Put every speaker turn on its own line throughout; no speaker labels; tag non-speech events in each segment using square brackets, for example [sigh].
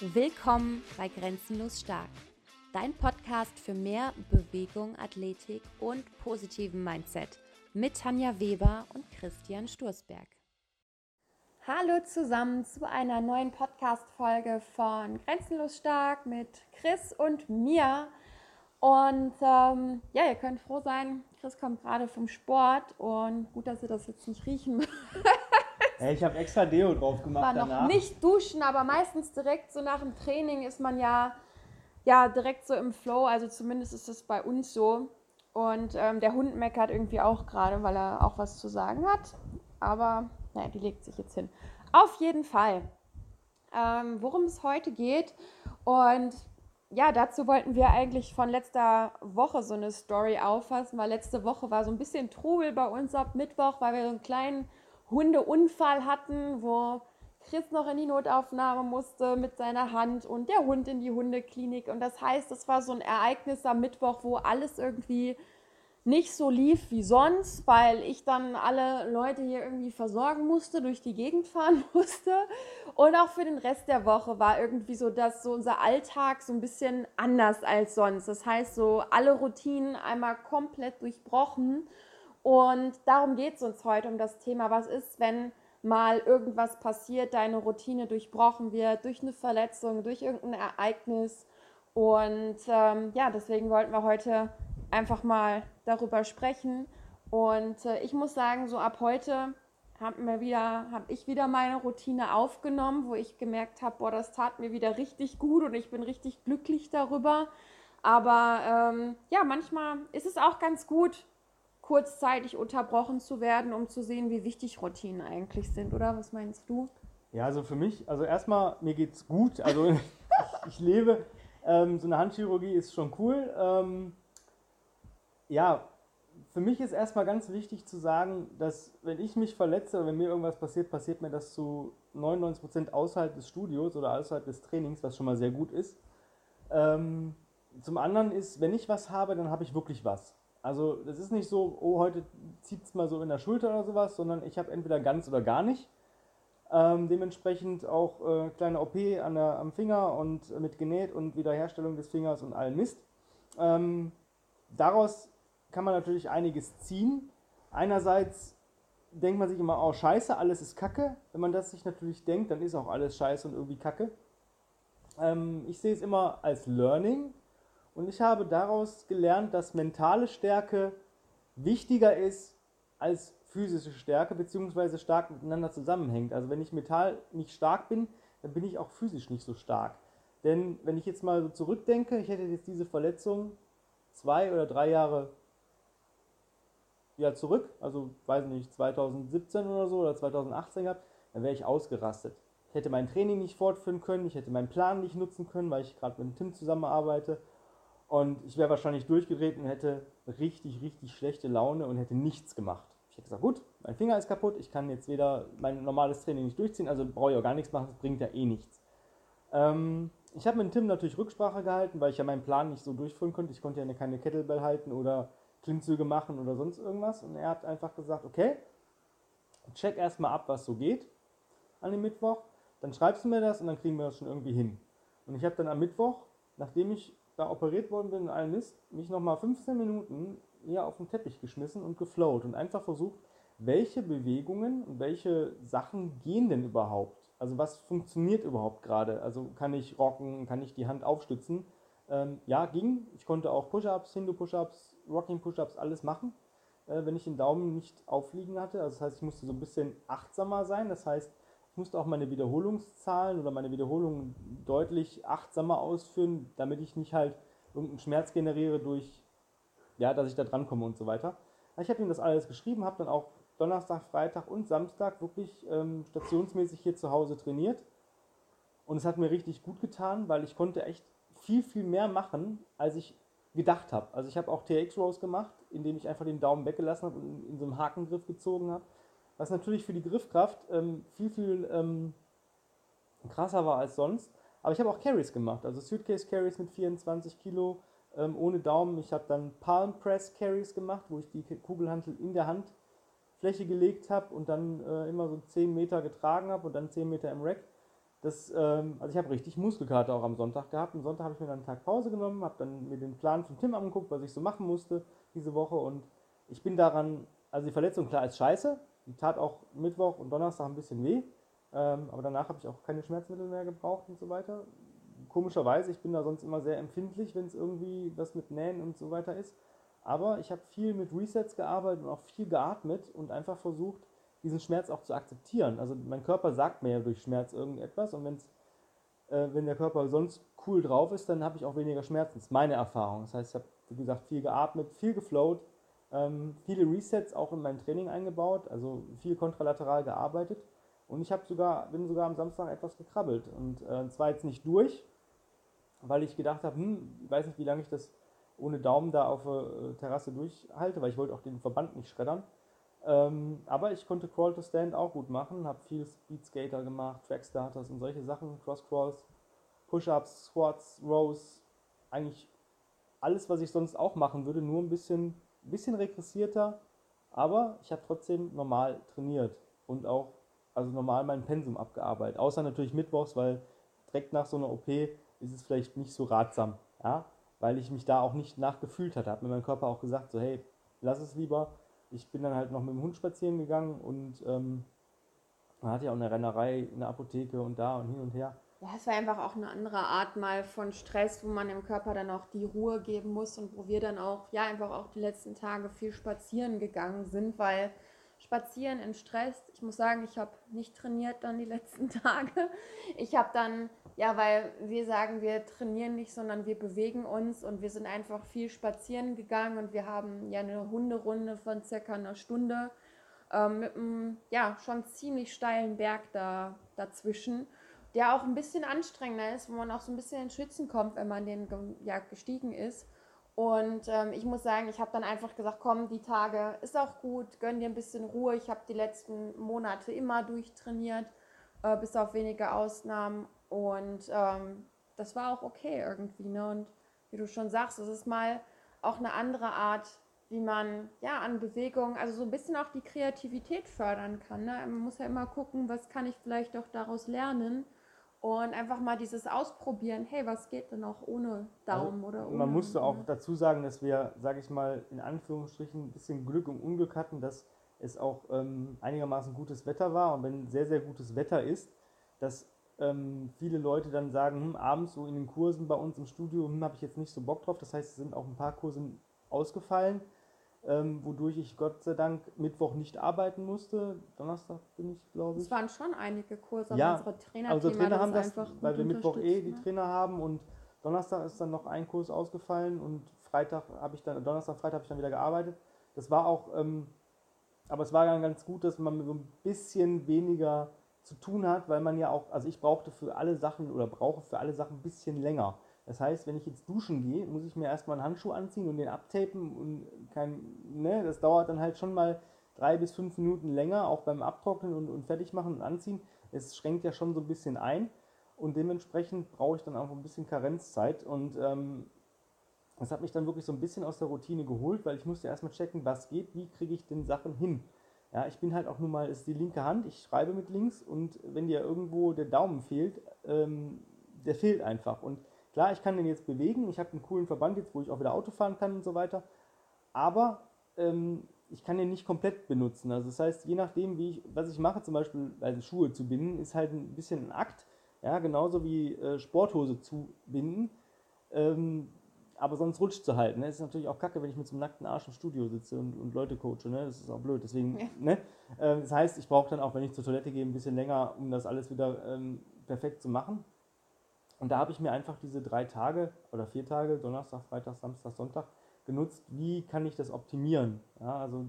Willkommen bei Grenzenlos Stark, dein Podcast für mehr Bewegung, Athletik und positiven Mindset mit Tanja Weber und Christian Sturzberg. Hallo zusammen zu einer neuen Podcast-Folge von Grenzenlos Stark mit Chris und mir. Und ähm, ja, ihr könnt froh sein, Chris kommt gerade vom Sport und gut, dass ihr das jetzt nicht riechen [laughs]
Ja, ich habe extra Deo drauf gemacht
War
danach.
noch nicht duschen, aber meistens direkt so nach dem Training ist man ja, ja direkt so im Flow. Also zumindest ist es bei uns so. Und ähm, der Hund meckert irgendwie auch gerade, weil er auch was zu sagen hat. Aber naja, die legt sich jetzt hin. Auf jeden Fall, ähm, worum es heute geht. Und ja, dazu wollten wir eigentlich von letzter Woche so eine Story auffassen, weil letzte Woche war so ein bisschen Trubel bei uns ab Mittwoch, weil wir so einen kleinen Hundeunfall hatten, wo Chris noch in die Notaufnahme musste mit seiner Hand und der Hund in die Hundeklinik. Und das heißt, es war so ein Ereignis am Mittwoch, wo alles irgendwie nicht so lief wie sonst, weil ich dann alle Leute hier irgendwie versorgen musste, durch die Gegend fahren [laughs] musste. Und auch für den Rest der Woche war irgendwie so, dass so unser Alltag so ein bisschen anders als sonst. Das heißt, so alle Routinen einmal komplett durchbrochen. Und darum geht es uns heute um das Thema, was ist, wenn mal irgendwas passiert, deine Routine durchbrochen wird, durch eine Verletzung, durch irgendein Ereignis. Und ähm, ja, deswegen wollten wir heute einfach mal darüber sprechen. Und äh, ich muss sagen, so ab heute habe hab ich wieder meine Routine aufgenommen, wo ich gemerkt habe, boah, das tat mir wieder richtig gut und ich bin richtig glücklich darüber. Aber ähm, ja, manchmal ist es auch ganz gut, kurzzeitig unterbrochen zu werden, um zu sehen, wie wichtig Routinen eigentlich sind, oder? Was meinst du?
Ja, also für mich, also erstmal, mir geht's gut. Also [laughs] ich, ich lebe. Ähm, so eine Handchirurgie ist schon cool. Ähm, ja, für mich ist erstmal ganz wichtig zu sagen, dass wenn ich mich verletze oder wenn mir irgendwas passiert, passiert mir das zu 99% außerhalb des Studios oder außerhalb des Trainings, was schon mal sehr gut ist. Ähm, zum anderen ist, wenn ich was habe, dann habe ich wirklich was. Also das ist nicht so, oh, heute zieht es mal so in der Schulter oder sowas, sondern ich habe entweder ganz oder gar nicht. Ähm, dementsprechend auch äh, kleine OP an der, am Finger und äh, mit genäht und Wiederherstellung des Fingers und allen Mist. Ähm, daraus kann man natürlich einiges ziehen. Einerseits denkt man sich immer, oh scheiße, alles ist Kacke. Wenn man das sich natürlich denkt, dann ist auch alles scheiße und irgendwie Kacke. Ähm, ich sehe es immer als Learning und ich habe daraus gelernt, dass mentale Stärke wichtiger ist als physische Stärke, beziehungsweise stark miteinander zusammenhängt. Also wenn ich mental nicht stark bin, dann bin ich auch physisch nicht so stark. Denn wenn ich jetzt mal so zurückdenke, ich hätte jetzt diese Verletzung zwei oder drei Jahre ja, zurück, also weiß nicht, 2017 oder so oder 2018 gehabt, dann wäre ich ausgerastet. Ich hätte mein Training nicht fortführen können, ich hätte meinen Plan nicht nutzen können, weil ich gerade mit Tim zusammenarbeite und ich wäre wahrscheinlich durchgedreht und hätte richtig, richtig schlechte Laune und hätte nichts gemacht. Ich hätte gesagt, gut, mein Finger ist kaputt, ich kann jetzt weder mein normales Training nicht durchziehen, also brauche ich auch gar nichts machen, das bringt ja eh nichts. Ähm, ich habe mit Tim natürlich Rücksprache gehalten, weil ich ja meinen Plan nicht so durchführen konnte. Ich konnte ja keine Kettlebell halten oder Klimmzüge machen oder sonst irgendwas. Und er hat einfach gesagt, okay, check erstmal ab, was so geht an dem Mittwoch. Dann schreibst du mir das und dann kriegen wir das schon irgendwie hin. Und ich habe dann am Mittwoch, nachdem ich da operiert worden bin und allen Mist, mich nochmal 15 Minuten hier auf den Teppich geschmissen und geflowt und einfach versucht, welche Bewegungen und welche Sachen gehen denn überhaupt? Also was funktioniert überhaupt gerade? Also kann ich rocken, kann ich die Hand aufstützen? Ähm, ja, ging. Ich konnte auch Push-Ups, Hindu-Push-Ups, Rocking-Push-Ups, alles machen, äh, wenn ich den Daumen nicht aufliegen hatte. Also das heißt, ich musste so ein bisschen achtsamer sein. Das heißt, musste auch meine Wiederholungszahlen oder meine Wiederholungen deutlich achtsamer ausführen, damit ich nicht halt irgendeinen Schmerz generiere durch, ja, dass ich da drankomme und so weiter. Ich habe ihm das alles geschrieben, habe dann auch Donnerstag, Freitag und Samstag wirklich ähm, stationsmäßig hier zu Hause trainiert. Und es hat mir richtig gut getan, weil ich konnte echt viel, viel mehr machen, als ich gedacht habe. Also ich habe auch TX-Rows gemacht, indem ich einfach den Daumen weggelassen habe und in so einem Hakengriff gezogen habe was natürlich für die Griffkraft ähm, viel, viel ähm, krasser war als sonst. Aber ich habe auch Carries gemacht, also Suitcase Carries mit 24 Kilo ähm, ohne Daumen. Ich habe dann Palm Press Carries gemacht, wo ich die Kugelhantel in der Handfläche gelegt habe und dann äh, immer so 10 Meter getragen habe und dann 10 Meter im Rack. das, ähm, also ich habe richtig Muskelkater auch am Sonntag gehabt. Am Sonntag habe ich mir dann einen Tag Pause genommen, habe dann mir den Plan von Tim angeguckt, was ich so machen musste diese Woche und ich bin daran, also die Verletzung klar ist scheiße, die tat auch Mittwoch und Donnerstag ein bisschen weh, ähm, aber danach habe ich auch keine Schmerzmittel mehr gebraucht und so weiter. Komischerweise, ich bin da sonst immer sehr empfindlich, wenn es irgendwie was mit Nähen und so weiter ist. Aber ich habe viel mit Resets gearbeitet und auch viel geatmet und einfach versucht, diesen Schmerz auch zu akzeptieren. Also mein Körper sagt mir ja durch Schmerz irgendetwas und wenn's, äh, wenn der Körper sonst cool drauf ist, dann habe ich auch weniger Schmerzen. Das ist meine Erfahrung. Das heißt, ich habe, wie gesagt, viel geatmet, viel geflowt, ähm, viele Resets auch in mein Training eingebaut, also viel kontralateral gearbeitet. Und ich sogar, bin sogar am Samstag etwas gekrabbelt. Und äh, zwar jetzt nicht durch, weil ich gedacht habe, hm, ich weiß nicht, wie lange ich das ohne Daumen da auf der äh, Terrasse durchhalte, weil ich wollte auch den Verband nicht schreddern. Ähm, aber ich konnte Crawl to Stand auch gut machen, habe viel Speed Skater gemacht, Track Starters und solche Sachen, Cross Crawls, Push-Ups, Squats, Rows, eigentlich alles, was ich sonst auch machen würde, nur ein bisschen, bisschen regressierter, aber ich habe trotzdem normal trainiert und auch also normal mein Pensum abgearbeitet, außer natürlich Mittwochs, weil direkt nach so einer OP ist es vielleicht nicht so ratsam, ja, weil ich mich da auch nicht nachgefühlt hatte, hat mir mein Körper auch gesagt, so hey, lass es lieber, ich bin dann halt noch mit dem Hund spazieren gegangen und ähm, man hat ja auch eine Rennerei in der Apotheke und da und hin und her.
Ja, es war einfach auch eine andere Art mal von Stress, wo man dem Körper dann auch die Ruhe geben muss und wo wir dann auch, ja, einfach auch die letzten Tage viel spazieren gegangen sind, weil Spazieren in Stress, ich muss sagen, ich habe nicht trainiert dann die [laughs] letzten Tage. Ich habe dann ja, weil wir sagen, wir trainieren nicht, sondern wir bewegen uns und wir sind einfach viel spazieren gegangen und wir haben ja eine Hunderunde von circa einer Stunde ähm, mit einem ja, schon ziemlich steilen Berg da, dazwischen, der auch ein bisschen anstrengender ist, wo man auch so ein bisschen in Schützen kommt, wenn man den ja, gestiegen ist. Und ähm, ich muss sagen, ich habe dann einfach gesagt, komm, die Tage ist auch gut, gönn dir ein bisschen Ruhe. Ich habe die letzten Monate immer durchtrainiert, äh, bis auf wenige Ausnahmen. Und ähm, das war auch okay irgendwie. Ne? Und wie du schon sagst, es ist mal auch eine andere Art, wie man ja an Bewegung, also so ein bisschen auch die Kreativität fördern kann. Ne? Man muss ja immer gucken, was kann ich vielleicht auch daraus lernen. Und einfach mal dieses Ausprobieren, hey, was geht denn auch ohne Daumen also, oder ohne.
Man musste auch dazu sagen, dass wir, sage ich mal, in Anführungsstrichen ein bisschen Glück und Unglück hatten, dass es auch ähm, einigermaßen gutes Wetter war. Und wenn sehr, sehr gutes Wetter ist, dass ähm, viele Leute dann sagen, hm, abends so in den Kursen bei uns im Studio, hm, habe ich jetzt nicht so Bock drauf. Das heißt, es sind auch ein paar Kurse ausgefallen, ähm, wodurch ich Gott sei Dank Mittwoch nicht arbeiten musste. Donnerstag bin ich, glaube ich.
Es waren schon einige Kurse,
aber ja, unsere Trainer, also Trainer haben das, weil wir Mittwoch eh die ne? Trainer haben und Donnerstag ist dann noch ein Kurs ausgefallen und Freitag habe ich dann, Donnerstag, Freitag habe ich dann wieder gearbeitet. Das war auch, ähm, aber es war dann ganz gut, dass man so ein bisschen weniger zu tun hat, weil man ja auch, also ich brauchte für alle Sachen oder brauche für alle Sachen ein bisschen länger. Das heißt, wenn ich jetzt duschen gehe, muss ich mir erstmal einen Handschuh anziehen und den abtapen und kein, ne, das dauert dann halt schon mal drei bis fünf Minuten länger, auch beim Abtrocknen und, und fertig machen und anziehen. Es schränkt ja schon so ein bisschen ein und dementsprechend brauche ich dann auch ein bisschen Karenzzeit und ähm, das hat mich dann wirklich so ein bisschen aus der Routine geholt, weil ich musste erstmal checken, was geht, wie kriege ich den Sachen hin. Ja, ich bin halt auch nun mal, ist die linke Hand, ich schreibe mit links und wenn dir irgendwo der Daumen fehlt, ähm, der fehlt einfach. Und klar, ich kann den jetzt bewegen, ich habe einen coolen Verband jetzt, wo ich auch wieder Auto fahren kann und so weiter, aber ähm, ich kann den nicht komplett benutzen. Also das heißt, je nachdem, wie ich, was ich mache, zum Beispiel also Schuhe zu binden, ist halt ein bisschen ein Akt, ja, genauso wie äh, Sporthose zu binden. Ähm, aber sonst rutscht zu halten. Ne? Es ist natürlich auch kacke, wenn ich mit so einem nackten Arsch im Studio sitze und, und Leute coache. Ne? Das ist auch blöd. Deswegen, ja. ne? Äh, das heißt, ich brauche dann auch, wenn ich zur Toilette gehe, ein bisschen länger, um das alles wieder ähm, perfekt zu machen. Und da habe ich mir einfach diese drei Tage oder vier Tage, Donnerstag, Freitag, Samstag, Sonntag, genutzt. Wie kann ich das optimieren? Ja, also,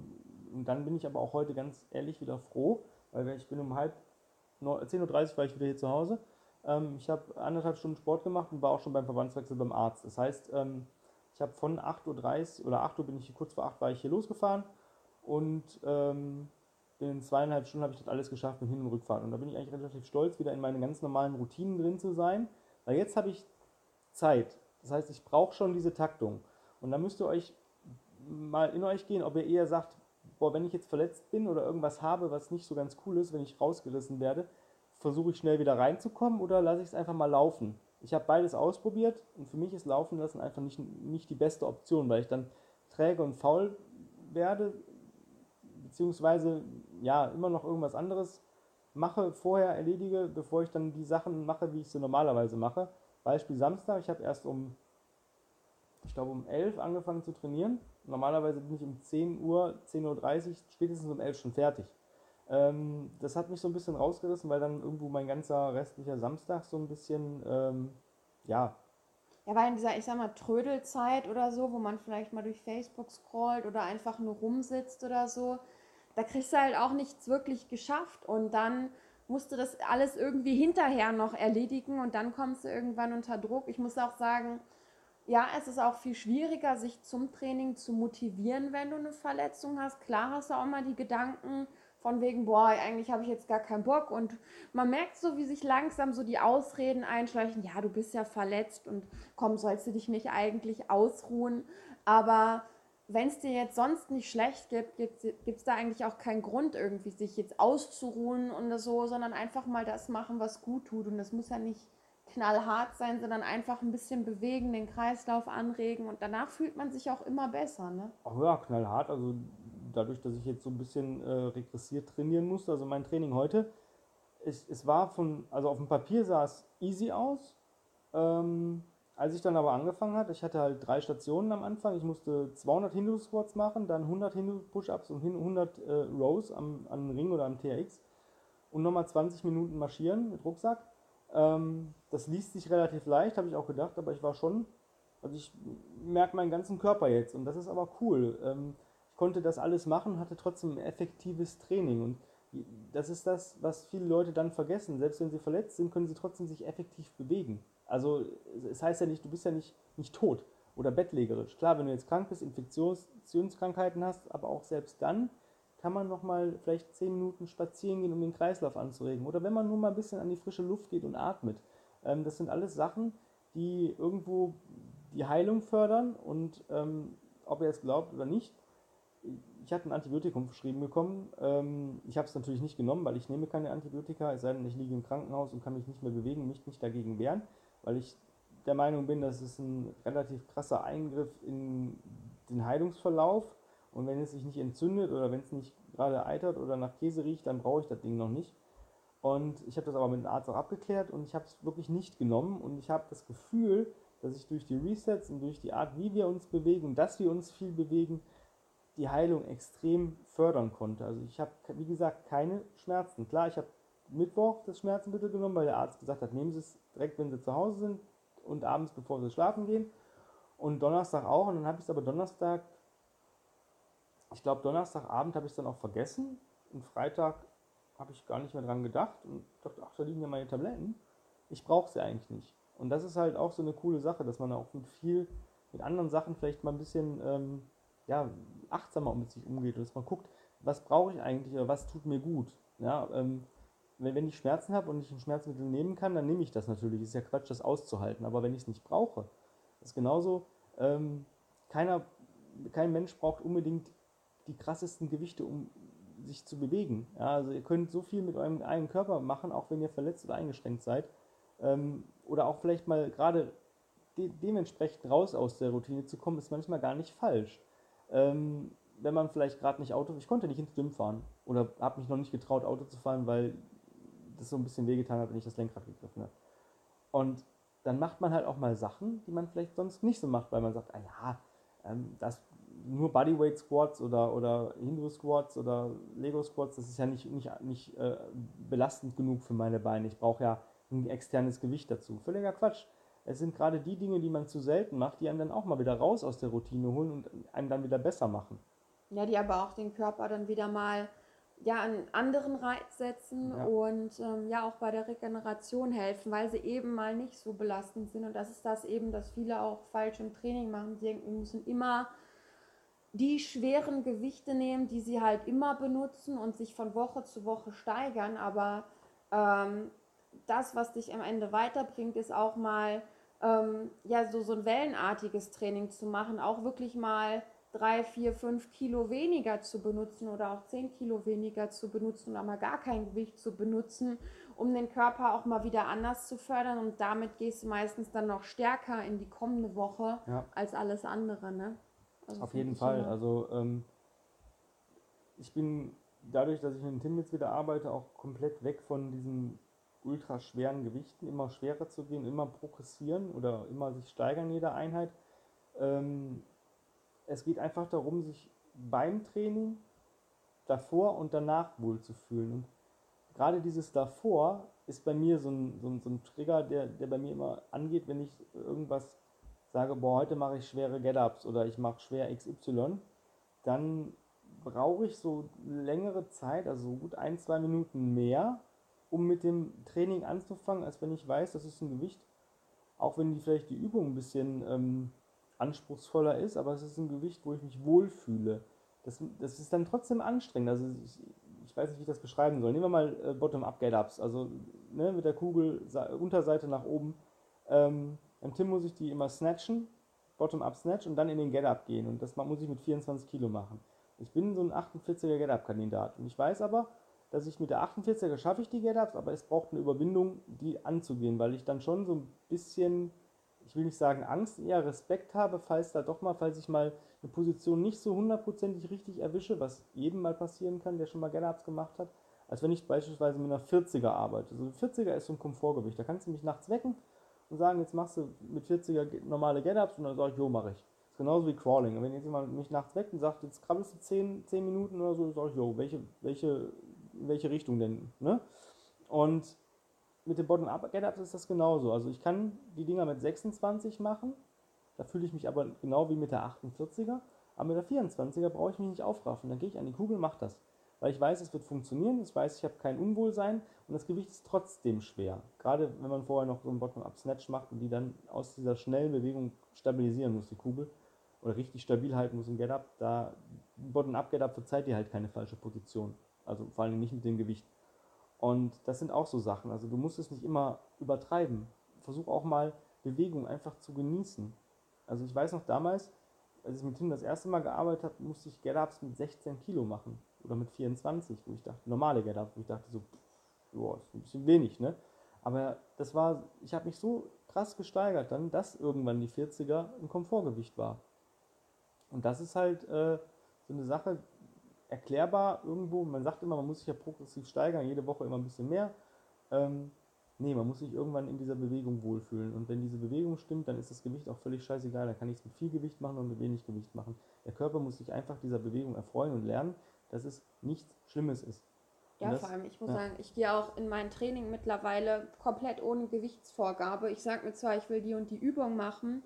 und dann bin ich aber auch heute ganz ehrlich wieder froh, weil ich bin um halb 10.30 Uhr war ich wieder hier zu Hause ähm, ich habe anderthalb Stunden Sport gemacht und war auch schon beim Verbandswechsel beim Arzt. Das heißt, ähm, ich habe von 8.30 Uhr oder 8 Uhr bin ich kurz vor 8 war ich hier losgefahren und ähm, in zweieinhalb Stunden habe ich das alles geschafft mit Hin- und Rückfahren. Und da bin ich eigentlich relativ stolz, wieder in meine ganz normalen Routinen drin zu sein, weil jetzt habe ich Zeit. Das heißt, ich brauche schon diese Taktung. Und da müsst ihr euch mal in euch gehen, ob ihr eher sagt, boah, wenn ich jetzt verletzt bin oder irgendwas habe, was nicht so ganz cool ist, wenn ich rausgerissen werde, versuche ich schnell wieder reinzukommen oder lasse ich es einfach mal laufen. Ich habe beides ausprobiert und für mich ist Laufen lassen einfach nicht, nicht die beste Option, weil ich dann träge und faul werde, beziehungsweise ja, immer noch irgendwas anderes mache, vorher erledige, bevor ich dann die Sachen mache, wie ich sie normalerweise mache. Beispiel Samstag, ich habe erst um, ich glaube um 11 angefangen zu trainieren. Normalerweise bin ich um 10 Uhr, 10.30 Uhr, spätestens um 11 schon fertig. Ähm, das hat mich so ein bisschen rausgerissen, weil dann irgendwo mein ganzer restlicher Samstag so ein bisschen, ähm, ja.
Ja, weil in dieser, ich sag mal, Trödelzeit oder so, wo man vielleicht mal durch Facebook scrollt oder einfach nur rumsitzt oder so, da kriegst du halt auch nichts wirklich geschafft und dann musst du das alles irgendwie hinterher noch erledigen und dann kommst du irgendwann unter Druck. Ich muss auch sagen, ja, es ist auch viel schwieriger, sich zum Training zu motivieren, wenn du eine Verletzung hast. Klar hast du auch mal die Gedanken von wegen, boah, eigentlich habe ich jetzt gar keinen Bock und man merkt so, wie sich langsam so die Ausreden einschleichen, ja, du bist ja verletzt und komm, sollst du dich nicht eigentlich ausruhen, aber wenn es dir jetzt sonst nicht schlecht gibt, gibt es da eigentlich auch keinen Grund, irgendwie sich jetzt auszuruhen und so, sondern einfach mal das machen, was gut tut. Und das muss ja nicht knallhart sein, sondern einfach ein bisschen bewegen, den Kreislauf anregen und danach fühlt man sich auch immer besser. Ne?
Ach ja, knallhart. Also dadurch, dass ich jetzt so ein bisschen äh, regressiert trainieren musste, also mein Training heute, es, es war von, also auf dem Papier sah es easy aus. Ähm, als ich dann aber angefangen hatte, ich hatte halt drei Stationen am Anfang. Ich musste 200 Hindu Squats machen, dann 100 Hindu Push-Ups und 100 äh, Rows am, am Ring oder am TRX und nochmal 20 Minuten marschieren mit Rucksack. Ähm, das liest sich relativ leicht, habe ich auch gedacht, aber ich war schon, also ich merke meinen ganzen Körper jetzt und das ist aber cool. Ähm, ich konnte das alles machen, hatte trotzdem effektives Training und das ist das, was viele Leute dann vergessen. Selbst wenn sie verletzt sind, können sie trotzdem sich effektiv bewegen. Also es heißt ja nicht, du bist ja nicht, nicht tot oder bettlägerisch. Klar, wenn du jetzt krank bist, Infektionskrankheiten hast, aber auch selbst dann kann man noch mal vielleicht zehn Minuten spazieren gehen, um den Kreislauf anzuregen. Oder wenn man nur mal ein bisschen an die frische Luft geht und atmet. Ähm, das sind alles Sachen, die irgendwo die Heilung fördern und ähm, ob ihr es glaubt oder nicht, ich hatte ein Antibiotikum verschrieben bekommen. Ähm, ich habe es natürlich nicht genommen, weil ich nehme keine Antibiotika, es sei denn, ich liege im Krankenhaus und kann mich nicht mehr bewegen, mich nicht dagegen wehren weil ich der Meinung bin, dass es ein relativ krasser Eingriff in den Heilungsverlauf und wenn es sich nicht entzündet oder wenn es nicht gerade eitert oder nach Käse riecht, dann brauche ich das Ding noch nicht. Und ich habe das aber mit dem Arzt auch abgeklärt und ich habe es wirklich nicht genommen und ich habe das Gefühl, dass ich durch die Resets und durch die Art, wie wir uns bewegen, dass wir uns viel bewegen, die Heilung extrem fördern konnte. Also ich habe, wie gesagt, keine Schmerzen. Klar, ich habe Mittwoch das Schmerzenmittel genommen, weil der Arzt gesagt hat, nehmen Sie es direkt, wenn Sie zu Hause sind und abends, bevor Sie schlafen gehen. Und Donnerstag auch. Und dann habe ich es aber Donnerstag, ich glaube Donnerstagabend habe ich es dann auch vergessen. Und Freitag habe ich gar nicht mehr dran gedacht und dachte, ach, da liegen ja meine Tabletten. Ich brauche sie eigentlich nicht. Und das ist halt auch so eine coole Sache, dass man auch mit viel, mit anderen Sachen vielleicht mal ein bisschen ähm, ja, achtsamer mit sich umgeht und dass man guckt, was brauche ich eigentlich oder was tut mir gut. Ja, ähm, wenn, wenn ich Schmerzen habe und ich ein Schmerzmittel nehmen kann, dann nehme ich das natürlich. Ist ja Quatsch, das auszuhalten. Aber wenn ich es nicht brauche, ist genauso, ähm, keiner, kein Mensch braucht unbedingt die krassesten Gewichte, um sich zu bewegen. Ja, also ihr könnt so viel mit eurem eigenen Körper machen, auch wenn ihr verletzt oder eingeschränkt seid. Ähm, oder auch vielleicht mal gerade de dementsprechend raus aus der Routine zu kommen, ist manchmal gar nicht falsch. Ähm, wenn man vielleicht gerade nicht Auto, ich konnte nicht ins Gym fahren oder habe mich noch nicht getraut, Auto zu fahren, weil das so ein bisschen wehgetan hat, wenn ich das Lenkrad gegriffen habe. Und dann macht man halt auch mal Sachen, die man vielleicht sonst nicht so macht, weil man sagt, ah ja, ähm, das nur Bodyweight Squats oder, oder Hindu Squats oder Lego Squats, das ist ja nicht, nicht, nicht äh, belastend genug für meine Beine. Ich brauche ja ein externes Gewicht dazu. Völliger Quatsch. Es sind gerade die Dinge, die man zu selten macht, die einen dann auch mal wieder raus aus der Routine holen und einen dann wieder besser machen.
Ja, die aber auch den Körper dann wieder mal ja, einen anderen Reiz setzen ja. und ähm, ja auch bei der Regeneration helfen, weil sie eben mal nicht so belastend sind. Und das ist das eben, dass viele auch falsch im Training machen. Sie denken, wir müssen immer die schweren Gewichte nehmen, die sie halt immer benutzen und sich von Woche zu Woche steigern. Aber ähm, das, was dich am Ende weiterbringt, ist auch mal ähm, ja so, so ein wellenartiges Training zu machen, auch wirklich mal drei, vier, fünf Kilo weniger zu benutzen oder auch zehn Kilo weniger zu benutzen oder mal gar kein Gewicht zu benutzen um den Körper auch mal wieder anders zu fördern und damit gehst du meistens dann noch stärker in die kommende Woche
Ja.
als alles andere, ne? Also
Auf jeden Fall.
immer-
Also ähm, ich bin dadurch, dass ich mit dem Tim jetzt wieder arbeite, auch komplett weg von diesen ultra schweren Gewichten, immer schwerer zu gehen, immer progressieren oder immer sich steigern in jeder Einheit. Ähm, es geht einfach darum, sich beim Training davor und danach wohlzufühlen. Und gerade dieses davor ist bei mir so ein, so ein, so ein Trigger, der, der bei mir immer angeht, wenn ich irgendwas sage, boah, heute mache ich schwere Get-Ups oder ich mache schwer XY, dann brauche ich so längere Zeit, also so gut ein, zwei Minuten mehr, um mit dem Training anzufangen, als wenn ich weiß, das ist ein Gewicht, auch wenn die vielleicht die Übung ein bisschen ähm, anspruchsvoller ist, aber es ist ein Gewicht, wo ich mich wohlfühle. Das, das ist dann trotzdem anstrengend. Also ich, ich weiß nicht, wie ich das beschreiben soll. Nehmen wir mal äh, Bottom-up Get-Ups, also ne, mit der Kugel Unterseite nach oben. Ähm, beim Tim muss ich die immer snatchen, Bottom-up Snatch und dann in den Get-Up gehen. Und das muss ich mit 24 Kilo machen. Ich bin so ein 48er Get-Up-Kandidat. Und ich weiß aber, dass ich mit der 48er schaffe ich die Get-Ups, aber es braucht eine Überwindung, die anzugehen, weil ich dann schon so ein bisschen, ich will nicht sagen Angst, eher Respekt habe, falls da doch mal, falls ich mal eine Position nicht so hundertprozentig richtig erwische, was jedem mal passieren kann, der schon mal Get-Ups gemacht hat, als wenn ich beispielsweise mit einer 40er arbeite. So ein 40er ist so ein Komfortgewicht. Da kannst du mich nachts wecken und sagen, jetzt machst du mit 40er ge- normale Get-Ups und dann sage ich, jo, mache ich. Das ist genauso wie Crawling. Und wenn jetzt jemand mich nachts weckt und sagt, jetzt krabbelst du 10, 10 Minuten oder so, sage ich, jo, welche, welche, welche Richtung denn? Ne? Und mit den Bottom-Up-Get-Ups ist das genauso. Also ich kann die Dinger mit 26 machen, da fühle ich mich aber genau wie mit der 48er. Aber mit der 24er brauche ich mich nicht aufraffen. Dann gehe ich an die Kugel, mache das. Weil ich weiß, es wird funktionieren, ich weiß, ich habe kein Unwohlsein und das Gewicht ist trotzdem schwer. Gerade wenn man vorher noch so einen Bottom-Up-Snatch macht und die dann aus dieser schnellen Bewegung stabilisieren muss, die Kugel, oder richtig stabil halten muss im Get-Up, da Bottom-Up-Get-Up verzeiht dir halt keine falsche Position. Also vor allem nicht mit dem Gewicht. Und das sind auch so Sachen. Also du musst es nicht immer übertreiben. Versuch auch mal Bewegung einfach zu genießen. Also ich weiß noch damals, als ich mit Tim das erste Mal gearbeitet habe, musste ich Get-Ups mit 16 Kilo machen. Oder mit 24, wo ich dachte, normale Get-Ups, wo ich dachte so, joa, ist ein bisschen wenig, ne? Aber das war, ich habe mich so krass gesteigert dann, dass irgendwann die 40er ein Komfortgewicht war. Und das ist halt äh, so eine Sache, erklärbar irgendwo. Man sagt immer, man muss sich ja progressiv steigern, jede Woche immer ein bisschen mehr. Ähm, nee, man muss sich irgendwann in dieser Bewegung wohlfühlen. Und wenn diese Bewegung stimmt, dann ist das Gewicht auch völlig scheißegal. Dann kann ich es mit viel Gewicht machen und mit wenig Gewicht machen. Der Körper muss sich einfach dieser Bewegung erfreuen und lernen, dass es nichts Schlimmes ist.
Ja,
das-
vor allem, ich muss
ja.
sagen, ich gehe auch in mein Training mittlerweile komplett ohne Gewichtsvorgabe. Ich sage mir zwar, ich will die und die Übung machen,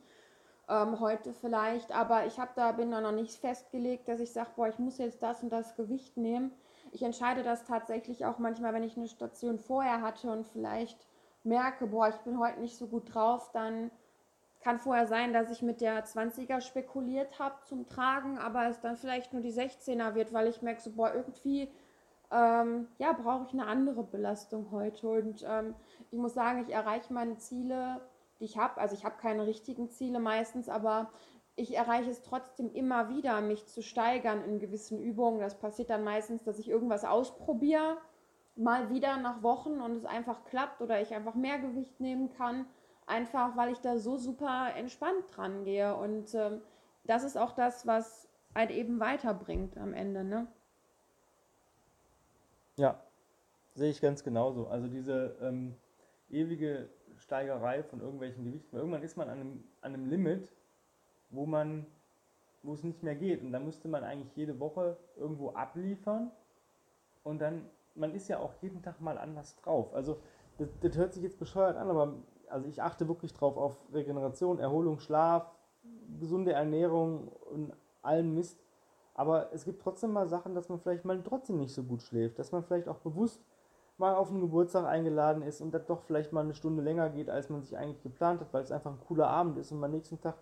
ähm, heute vielleicht, aber ich habe da, bin da noch nicht festgelegt, dass ich sage, boah, ich muss jetzt das und das Gewicht nehmen. Ich entscheide das tatsächlich auch manchmal, wenn ich eine Station vorher hatte und vielleicht merke, boah, ich bin heute nicht so gut drauf, dann kann vorher sein, dass ich mit der 20er spekuliert habe zum Tragen, aber es dann vielleicht nur die 16er wird, weil ich merke so, boah, irgendwie ähm, ja, brauche ich eine andere Belastung heute. Und ähm, ich muss sagen, ich erreiche meine Ziele, die ich habe. Also ich habe keine richtigen Ziele meistens, aber ich erreiche es trotzdem immer wieder, mich zu steigern in gewissen Übungen. Das passiert dann meistens, dass ich irgendwas ausprobiere, mal wieder nach Wochen und es einfach klappt oder ich einfach mehr Gewicht nehmen kann. Einfach weil ich da so super entspannt dran gehe. Und ähm, das ist auch das, was halt eben weiterbringt am Ende, ne?
Ja, sehe ich ganz genauso. Also diese ähm, ewige Steigerei von irgendwelchen Gewichten. Irgendwann ist man an einem, an einem Limit, wo man, wo es nicht mehr geht. Und da müsste man eigentlich jede Woche irgendwo abliefern. Und dann, man ist ja auch jeden Tag mal anders drauf. Also das, das hört sich jetzt bescheuert an, aber also ich achte wirklich drauf auf Regeneration, Erholung, Schlaf, gesunde Ernährung und allen Mist. Aber es gibt trotzdem mal Sachen, dass man vielleicht mal trotzdem nicht so gut schläft, dass man vielleicht auch bewusst mal auf einen Geburtstag eingeladen ist und das doch vielleicht mal eine Stunde länger geht, als man sich eigentlich geplant hat, weil es einfach ein cooler Abend ist und man nächsten Tag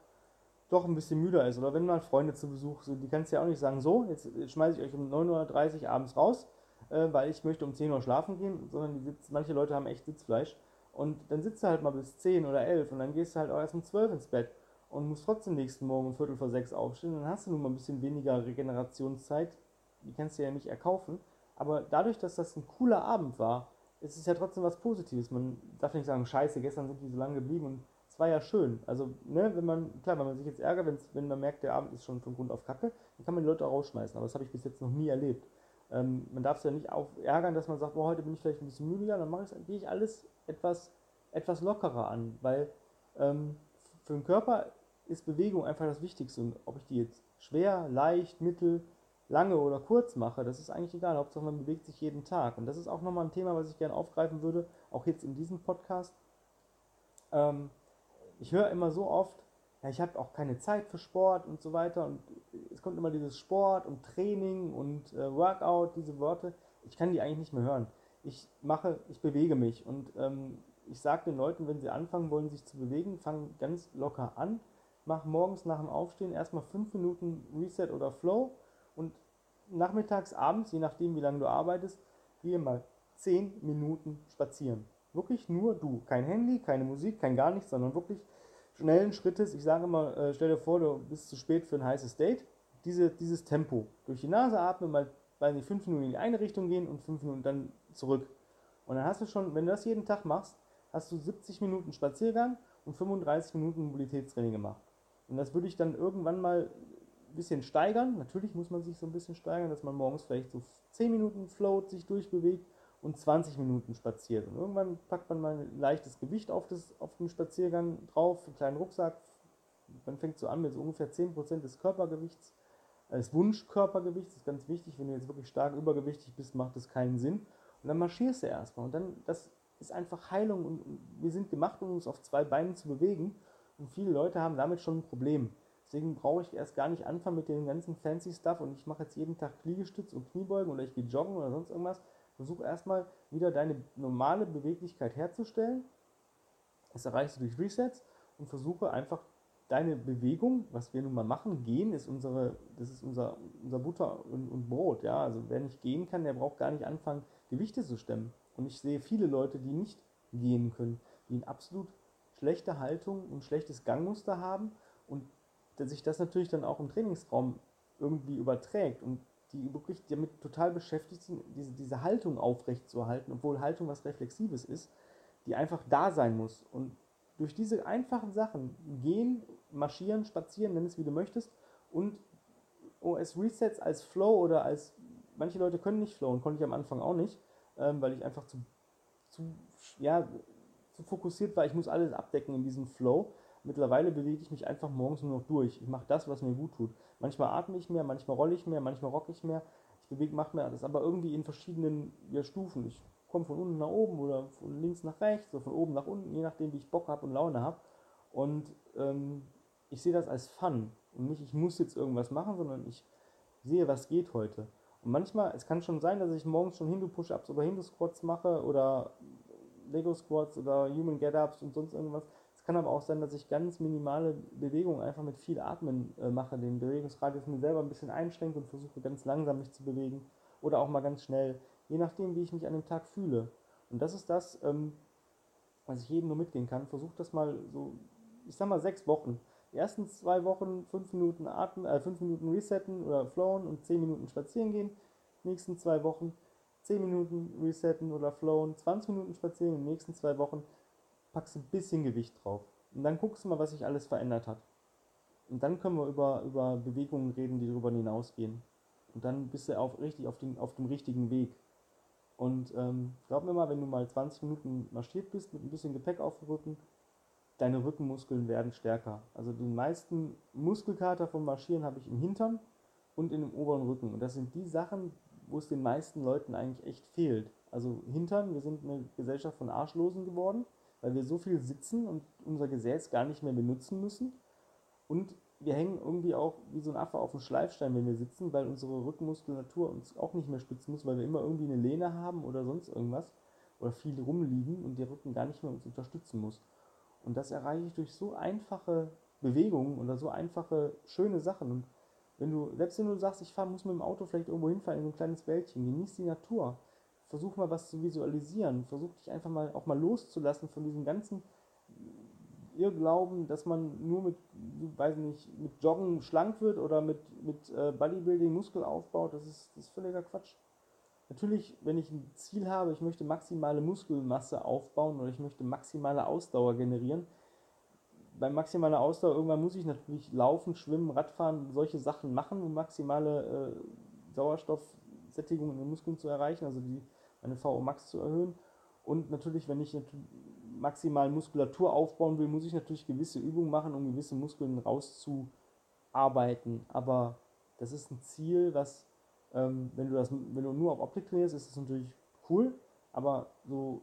doch ein bisschen müder ist. Oder wenn mal Freunde zu Besuch sind, die kannst du ja auch nicht sagen, so, jetzt schmeiße ich euch um 9.30 Uhr abends raus, äh, weil ich möchte um 10 Uhr schlafen gehen, sondern sitz, manche Leute haben echt Sitzfleisch. Und dann sitzt du halt mal bis 10 oder 11 und dann gehst du halt auch erst um 12 ins Bett und musst trotzdem nächsten Morgen um Viertel vor sechs aufstehen. Dann hast du nun mal ein bisschen weniger Regenerationszeit. Die kannst du ja nicht erkaufen. Aber dadurch, dass das ein cooler Abend war, es ist ja trotzdem was Positives. Man darf nicht sagen, scheiße, gestern sind die so lange geblieben und es war ja schön. Also, ne, wenn man, klar, wenn man sich jetzt ärgert, wenn man merkt, der Abend ist schon von Grund auf Kacke, dann kann man die Leute auch rausschmeißen. Aber das habe ich bis jetzt noch nie erlebt. Ähm, man darf es ja nicht auf ärgern, dass man sagt, boah, heute bin ich vielleicht ein bisschen müdiger, dann mache gehe ich alles etwas, etwas lockerer an, weil ähm, für den Körper ist Bewegung einfach das Wichtigste. Und ob ich die jetzt schwer, leicht, mittel, lange oder kurz mache, das ist eigentlich egal. Hauptsache man bewegt sich jeden Tag. Und das ist auch nochmal ein Thema, was ich gerne aufgreifen würde, auch jetzt in diesem Podcast. Ähm, ich höre immer so oft, ja, ich habe auch keine Zeit für Sport und so weiter. Und es kommt immer dieses Sport und Training und äh, Workout, diese Worte. Ich kann die eigentlich nicht mehr hören. Ich mache, ich bewege mich und ähm, ich sage den Leuten, wenn sie anfangen wollen, sich zu bewegen, fangen ganz locker an. Mach morgens nach dem Aufstehen erstmal fünf Minuten Reset oder Flow nachmittags, abends, je nachdem wie lange du arbeitest, gehe mal 10 Minuten spazieren. Wirklich nur du. Kein Handy, keine Musik, kein gar nichts, sondern wirklich schnellen Schrittes. Ich sage immer, äh, stell dir vor, du bist zu spät für ein heißes Date. Diese, dieses Tempo. Durch die Nase atmen, mal, weiß nicht, 5 Minuten in die eine Richtung gehen und 5 Minuten dann zurück. Und dann hast du schon, wenn du das jeden Tag machst, hast du 70 Minuten Spaziergang und 35 Minuten Mobilitätstraining gemacht. Und das würde ich dann irgendwann mal bisschen steigern. Natürlich muss man sich so ein bisschen steigern, dass man morgens vielleicht so 10 Minuten float, sich durchbewegt und 20 Minuten spaziert. Und irgendwann packt man mal ein leichtes Gewicht auf, das, auf den Spaziergang drauf, einen kleinen Rucksack. Man fängt so an mit so ungefähr 10% des Körpergewichts, äh, des Wunschkörpergewichts. Das ist ganz wichtig. Wenn du jetzt wirklich stark übergewichtig bist, macht das keinen Sinn. Und dann marschierst du erstmal. Und dann, das ist einfach Heilung. Und wir sind gemacht, um uns auf zwei Beinen zu bewegen. Und viele Leute haben damit schon ein Problem. Deswegen brauche ich erst gar nicht anfangen mit dem ganzen fancy Stuff und ich mache jetzt jeden Tag Liegestütz und Kniebeugen oder ich gehe joggen oder sonst irgendwas. Versuche erstmal wieder deine normale Beweglichkeit herzustellen. Das erreichst du durch Resets und versuche einfach deine Bewegung, was wir nun mal machen, gehen ist unsere, das ist unser, unser Butter und, und Brot, ja. Also wer nicht gehen kann, der braucht gar nicht anfangen, Gewichte zu stemmen. Und ich sehe viele Leute, die nicht gehen können, die eine absolut schlechte Haltung und schlechtes Gangmuster haben und sich das natürlich dann auch im Trainingsraum irgendwie überträgt und die wirklich damit total beschäftigt sind, diese, diese Haltung aufrechtzuerhalten, obwohl Haltung was Reflexives ist, die einfach da sein muss. Und durch diese einfachen Sachen, gehen, marschieren, spazieren, nenn es wie du möchtest, und OS Resets als Flow oder als, manche Leute können nicht flowen, konnte ich am Anfang auch nicht, ähm, weil ich einfach zu, zu, ja, zu fokussiert war, ich muss alles abdecken in diesem Flow. Mittlerweile bewege ich mich einfach morgens nur noch durch. Ich mache das, was mir gut tut. Manchmal atme ich mehr, manchmal rolle ich mehr, manchmal rocke ich mehr. Ich bewege, mache mehr das, aber irgendwie in verschiedenen ja, Stufen. Ich komme von unten nach oben oder von links nach rechts oder von oben nach unten, je nachdem, wie ich Bock habe und Laune habe. Und ähm, ich sehe das als Fun und nicht, ich muss jetzt irgendwas machen, sondern ich sehe, was geht heute. Und manchmal, es kann schon sein, dass ich morgens schon Hindu-Push-Ups oder Hindu-Squats mache oder Lego-Squats oder Human Get-Ups und sonst irgendwas kann aber auch sein, dass ich ganz minimale Bewegungen einfach mit viel Atmen äh, mache, den Bewegungsradius mir selber ein bisschen einschränke und versuche ganz langsam mich zu bewegen oder auch mal ganz schnell, je nachdem, wie ich mich an dem Tag fühle. Und das ist das, ähm, was ich jedem nur mitgehen kann. Versucht das mal so, ich sag mal sechs Wochen. Die ersten zwei Wochen fünf Minuten atmen, äh, fünf Minuten resetten oder flowen und zehn Minuten spazieren gehen. Die nächsten zwei Wochen 10 Minuten resetten oder flowen, 20 Minuten spazieren, in den nächsten zwei Wochen packst ein bisschen Gewicht drauf. Und dann guckst du mal, was sich alles verändert hat. Und dann können wir über, über Bewegungen reden, die darüber hinausgehen. Und dann bist du auf, richtig auf, den, auf dem richtigen Weg. Und ähm, glaub mir mal, wenn du mal 20 Minuten marschiert bist mit ein bisschen Gepäck auf dem Rücken, deine Rückenmuskeln werden stärker. Also den meisten Muskelkater vom Marschieren habe ich im Hintern und in dem oberen Rücken. Und das sind die Sachen, wo es den meisten Leuten eigentlich echt fehlt. Also Hintern, wir sind eine Gesellschaft von Arschlosen geworden weil wir so viel sitzen und unser Gesäß gar nicht mehr benutzen müssen. Und wir hängen irgendwie auch wie so ein Affe auf dem Schleifstein, wenn wir sitzen, weil unsere Rückenmuskulatur uns auch nicht mehr stützen muss, weil wir immer irgendwie eine Lehne haben oder sonst irgendwas oder viel rumliegen und der Rücken gar nicht mehr uns unterstützen muss. Und das erreiche ich durch so einfache Bewegungen oder so einfache, schöne Sachen. Und wenn du, selbst wenn du sagst, ich fahr, muss mit dem Auto vielleicht irgendwo hinfahren in so ein kleines Wäldchen, genieß die Natur versuch mal was zu visualisieren, versuch dich einfach mal auch mal loszulassen von diesem ganzen Irrglauben, dass man nur mit, weiß nicht, mit Joggen schlank wird oder mit, mit äh, Bodybuilding Muskel aufbaut, das ist, das ist völliger Quatsch. natürlich, wenn ich ein Ziel habe, ich möchte maximale Muskelmasse aufbauen oder ich möchte maximale Ausdauer generieren, bei maximaler Ausdauer irgendwann muss ich natürlich laufen, schwimmen, Radfahren, solche Sachen machen, um maximale äh, Sauerstoffsättigung in den Muskeln zu erreichen, also die, meine VO Max zu erhöhen. Und natürlich, wenn ich maximal Muskulatur aufbauen will, muss ich natürlich gewisse Übungen machen, um gewisse Muskeln rauszuarbeiten. Aber das ist ein Ziel, was, ähm, wenn, du das, wenn du nur auf Optik trainierst, ist das natürlich cool, aber so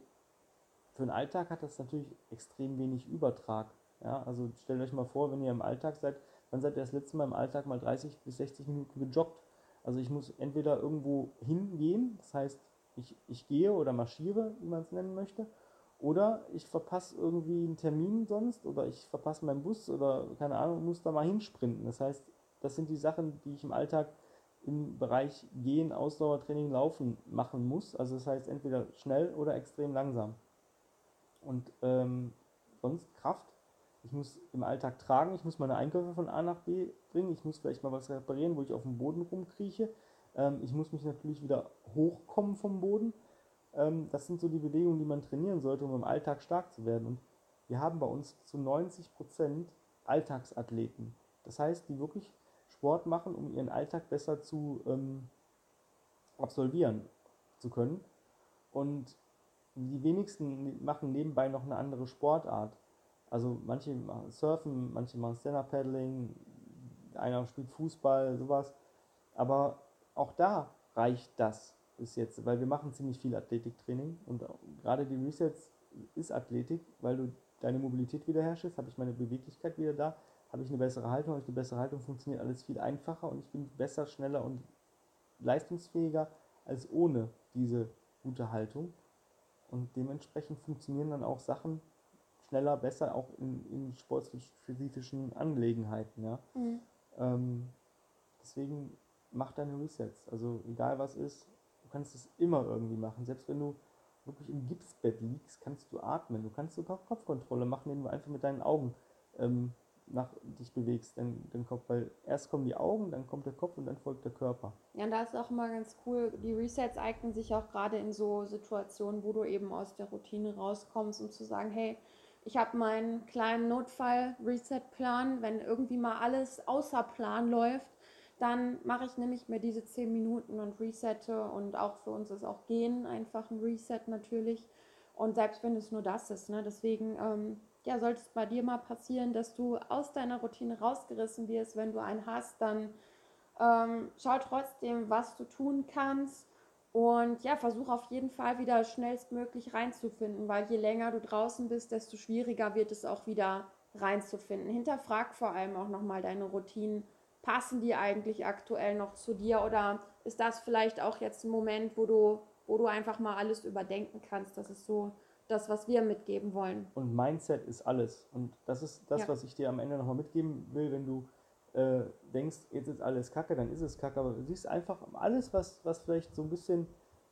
für den Alltag hat das natürlich extrem wenig Übertrag. Ja, also stellt euch mal vor, wenn ihr im Alltag seid, dann seid ihr das letzte Mal im Alltag mal 30 bis 60 Minuten gejoggt. Also ich muss entweder irgendwo hingehen, das heißt, ich, ich gehe oder marschiere, wie man es nennen möchte, oder ich verpasse irgendwie einen Termin sonst oder ich verpasse meinen Bus oder keine Ahnung, muss da mal hinsprinten. Das heißt, das sind die Sachen, die ich im Alltag im Bereich Gehen, Ausdauertraining, Laufen machen muss. Also das heißt entweder schnell oder extrem langsam. Und ähm, sonst Kraft ich muss im Alltag tragen, ich muss meine Einkäufe von A nach B bringen, ich muss vielleicht mal was reparieren, wo ich auf dem Boden rumkrieche. Ähm, ich muss mich natürlich wieder hochkommen vom Boden. Ähm, das sind so die Bewegungen, die man trainieren sollte, um im Alltag stark zu werden. Und wir haben bei uns zu 90 Prozent Alltagsathleten. Das heißt, die wirklich Sport machen, um ihren Alltag besser zu ähm, absolvieren zu können. Und die wenigsten machen nebenbei noch eine andere Sportart. Also manche machen Surfen, manche machen Stand-Up-Paddling, einer spielt Fußball, sowas. Aber auch da reicht das bis jetzt, weil wir machen ziemlich viel Athletiktraining und gerade die Resets ist Athletik, weil du deine Mobilität wiederherstellst, habe ich meine Beweglichkeit wieder da, habe ich eine bessere Haltung, habe ich eine bessere Haltung, funktioniert alles viel einfacher und ich bin besser, schneller und leistungsfähiger als ohne diese gute Haltung. Und dementsprechend funktionieren dann auch Sachen, schneller, besser, auch in, in sportspezifischen Angelegenheiten. Ja? Mhm. Ähm, deswegen mach deine Resets. Also egal was ist, du kannst es immer irgendwie machen. Selbst wenn du wirklich im Gipsbett liegst, kannst du atmen. Du kannst sogar Kopfkontrolle machen, indem du einfach mit deinen Augen ähm, nach dich bewegst, den, den Kopf. Weil erst kommen die Augen, dann kommt der Kopf und dann folgt der Körper.
Ja, und da ist auch immer ganz cool, die Resets eignen sich auch gerade in so Situationen, wo du eben aus der Routine rauskommst, um zu sagen, hey, ich habe meinen kleinen Notfall-Reset-Plan. Wenn irgendwie mal alles außer Plan läuft, dann mache ich nämlich mir diese 10 Minuten und resette. Und auch für uns ist auch Gehen einfach ein Reset natürlich. Und selbst wenn es nur das ist. Ne? Deswegen ähm, ja, sollte es bei dir mal passieren, dass du aus deiner Routine rausgerissen wirst. Wenn du einen hast, dann ähm, schau trotzdem, was du tun kannst und ja, versuch auf jeden Fall wieder schnellstmöglich reinzufinden, weil je länger du draußen bist, desto schwieriger wird es auch wieder reinzufinden. Hinterfrag vor allem auch nochmal deine Routinen. Passen die eigentlich aktuell noch zu dir oder ist das vielleicht auch jetzt ein Moment, wo du, wo du einfach mal alles überdenken kannst? Das ist so das, was wir mitgeben wollen.
Und Mindset ist alles. Und das ist das, ja. was ich dir am Ende nochmal mitgeben will, wenn du äh, denkst, jetzt ist alles kacke, dann ist es kacke. Aber du siehst einfach alles, was, was vielleicht so ein bisschen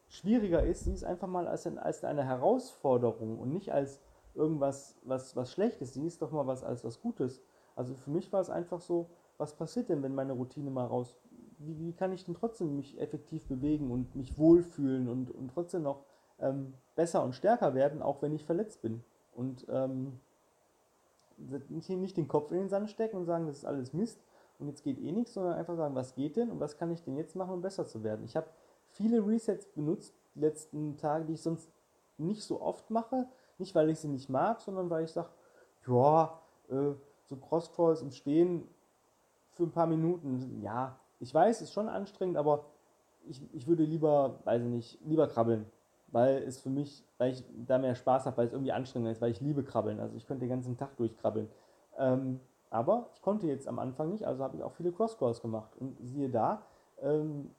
schwieriger ist, siehst einfach mal als, ein, als eine Herausforderung und nicht als irgendwas, was, was Schlechtes. Siehst doch mal was als was Gutes. Also für mich war es einfach so, was passiert denn, wenn meine Routine mal raus. Wie, wie kann ich denn trotzdem mich effektiv bewegen und mich wohlfühlen und, und trotzdem noch ähm, besser und stärker werden, auch wenn ich verletzt bin? Und ähm, nicht den Kopf in den Sand stecken und sagen, das ist alles Mist und jetzt geht eh nichts, sondern einfach sagen, was geht denn und was kann ich denn jetzt machen, um besser zu werden. Ich habe viele Resets benutzt die letzten Tage, die ich sonst nicht so oft mache. Nicht, weil ich sie nicht mag, sondern weil ich sage, ja, äh, so Cross-Crawls im Stehen für ein paar Minuten, ja, ich weiß, ist schon anstrengend, aber ich, ich würde lieber, weiß ich nicht, lieber krabbeln. Weil es für mich, weil ich da mehr Spaß habe, weil es irgendwie anstrengend ist, weil ich liebe Krabbeln. Also ich könnte den ganzen Tag durchkrabbeln. Ähm, aber ich konnte jetzt am Anfang nicht, also habe ich auch viele Cross-Crawls gemacht. Und siehe da, ähm,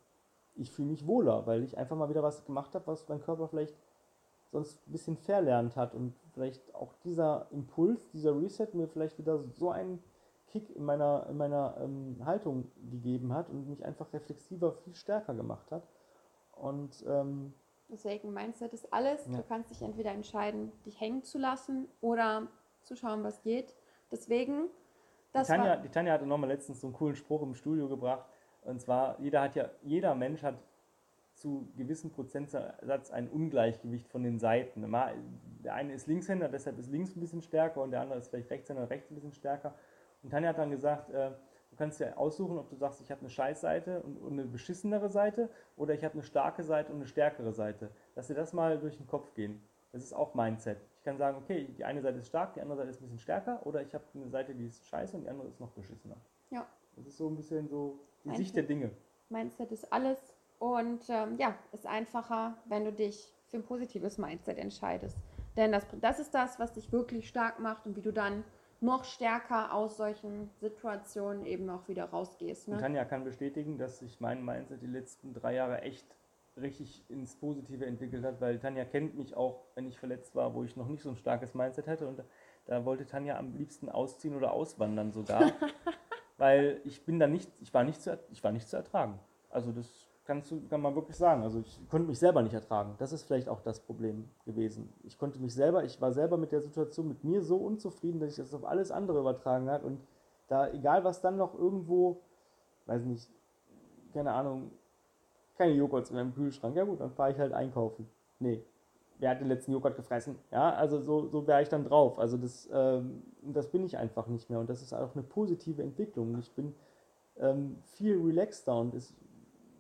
ich fühle mich wohler, weil ich einfach mal wieder was gemacht habe, was mein Körper vielleicht sonst ein bisschen verlernt hat und vielleicht auch dieser Impuls, dieser Reset mir vielleicht wieder so einen Kick in meiner, in meiner ähm, Haltung gegeben hat und mich einfach reflexiver viel stärker gemacht hat. Und ähm,
deswegen Mindset ist alles. Ja. Du kannst dich entweder entscheiden, dich hängen zu lassen oder zu schauen, was geht. Deswegen
das die, Tanja, die Tanja hatte nochmal letztens so einen coolen Spruch im Studio gebracht. Und zwar, jeder hat ja, jeder Mensch hat zu gewissen Prozentsatz ein Ungleichgewicht von den Seiten. Der eine ist Linkshänder, deshalb ist links ein bisschen stärker und der andere ist vielleicht Rechtshänder, rechts ein bisschen stärker. Und Tanja hat dann gesagt, äh, du kannst dir aussuchen, ob du sagst, ich habe eine Scheißseite und, und eine beschissenere Seite oder ich habe eine starke Seite und eine stärkere Seite. Lass dir das mal durch den Kopf gehen. Das ist auch Mindset. Ich kann sagen, okay, die eine Seite ist stark, die andere Seite ist ein bisschen stärker oder ich habe eine Seite, die ist scheiße und die andere ist noch beschissener.
Ja.
Das ist so ein bisschen so die Mindset. Sicht der Dinge.
Mindset ist alles und ähm, ja, ist einfacher, wenn du dich für ein positives Mindset entscheidest. Denn das, das ist das, was dich wirklich stark macht und wie du dann noch stärker aus solchen Situationen eben auch wieder rausgehst.
Ne? Und Tanja kann bestätigen, dass sich mein Mindset die letzten drei Jahre echt richtig ins Positive entwickelt hat, weil Tanja kennt mich auch, wenn ich verletzt war, wo ich noch nicht so ein starkes Mindset hatte und da wollte Tanja am liebsten ausziehen oder auswandern sogar, [laughs] weil ich bin da nicht, ich war nicht zu, ich war nicht zu ertragen. Also das kannst du, kann man wirklich sagen. Also ich konnte mich selber nicht ertragen. Das ist vielleicht auch das Problem gewesen. Ich konnte mich selber, ich war selber mit der Situation mit mir so unzufrieden, dass ich das auf alles andere übertragen hat und da, egal was dann noch irgendwo, weiß nicht, keine Ahnung, keine Joghurts in meinem Kühlschrank. Ja gut, dann fahre ich halt einkaufen. Nee, wer hat den letzten Joghurt gefressen? Ja, also so, so wäre ich dann drauf. Also das, ähm, das bin ich einfach nicht mehr und das ist auch eine positive Entwicklung. Ich bin ähm, viel relaxter und ist,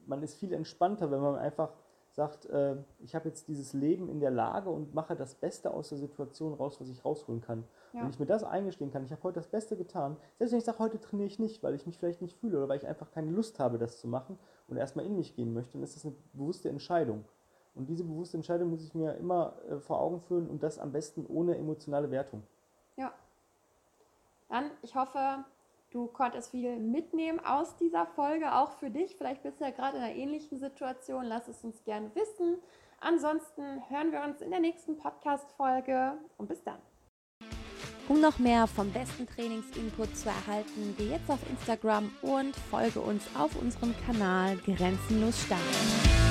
man ist viel entspannter, wenn man einfach sagt, äh, ich habe jetzt dieses Leben in der Lage und mache das Beste aus der Situation raus, was ich rausholen kann. Ja. Wenn ich mir das eingestehen kann, ich habe heute das Beste getan, selbst wenn ich sage, heute trainiere ich nicht, weil ich mich vielleicht nicht fühle oder weil ich einfach keine Lust habe, das zu machen und erstmal in mich gehen möchte, dann ist das eine bewusste Entscheidung. Und diese bewusste Entscheidung muss ich mir immer äh, vor Augen führen und das am besten ohne emotionale Wertung.
Ja. Dann, ich hoffe, Du konntest viel mitnehmen aus dieser Folge, auch für dich. Vielleicht bist du ja gerade in einer ähnlichen Situation. Lass es uns gerne wissen. Ansonsten hören wir uns in der nächsten Podcast-Folge und bis dann.
Um noch mehr vom besten Trainingsinput zu erhalten, geh jetzt auf Instagram und folge uns auf unserem Kanal Grenzenlos Stark.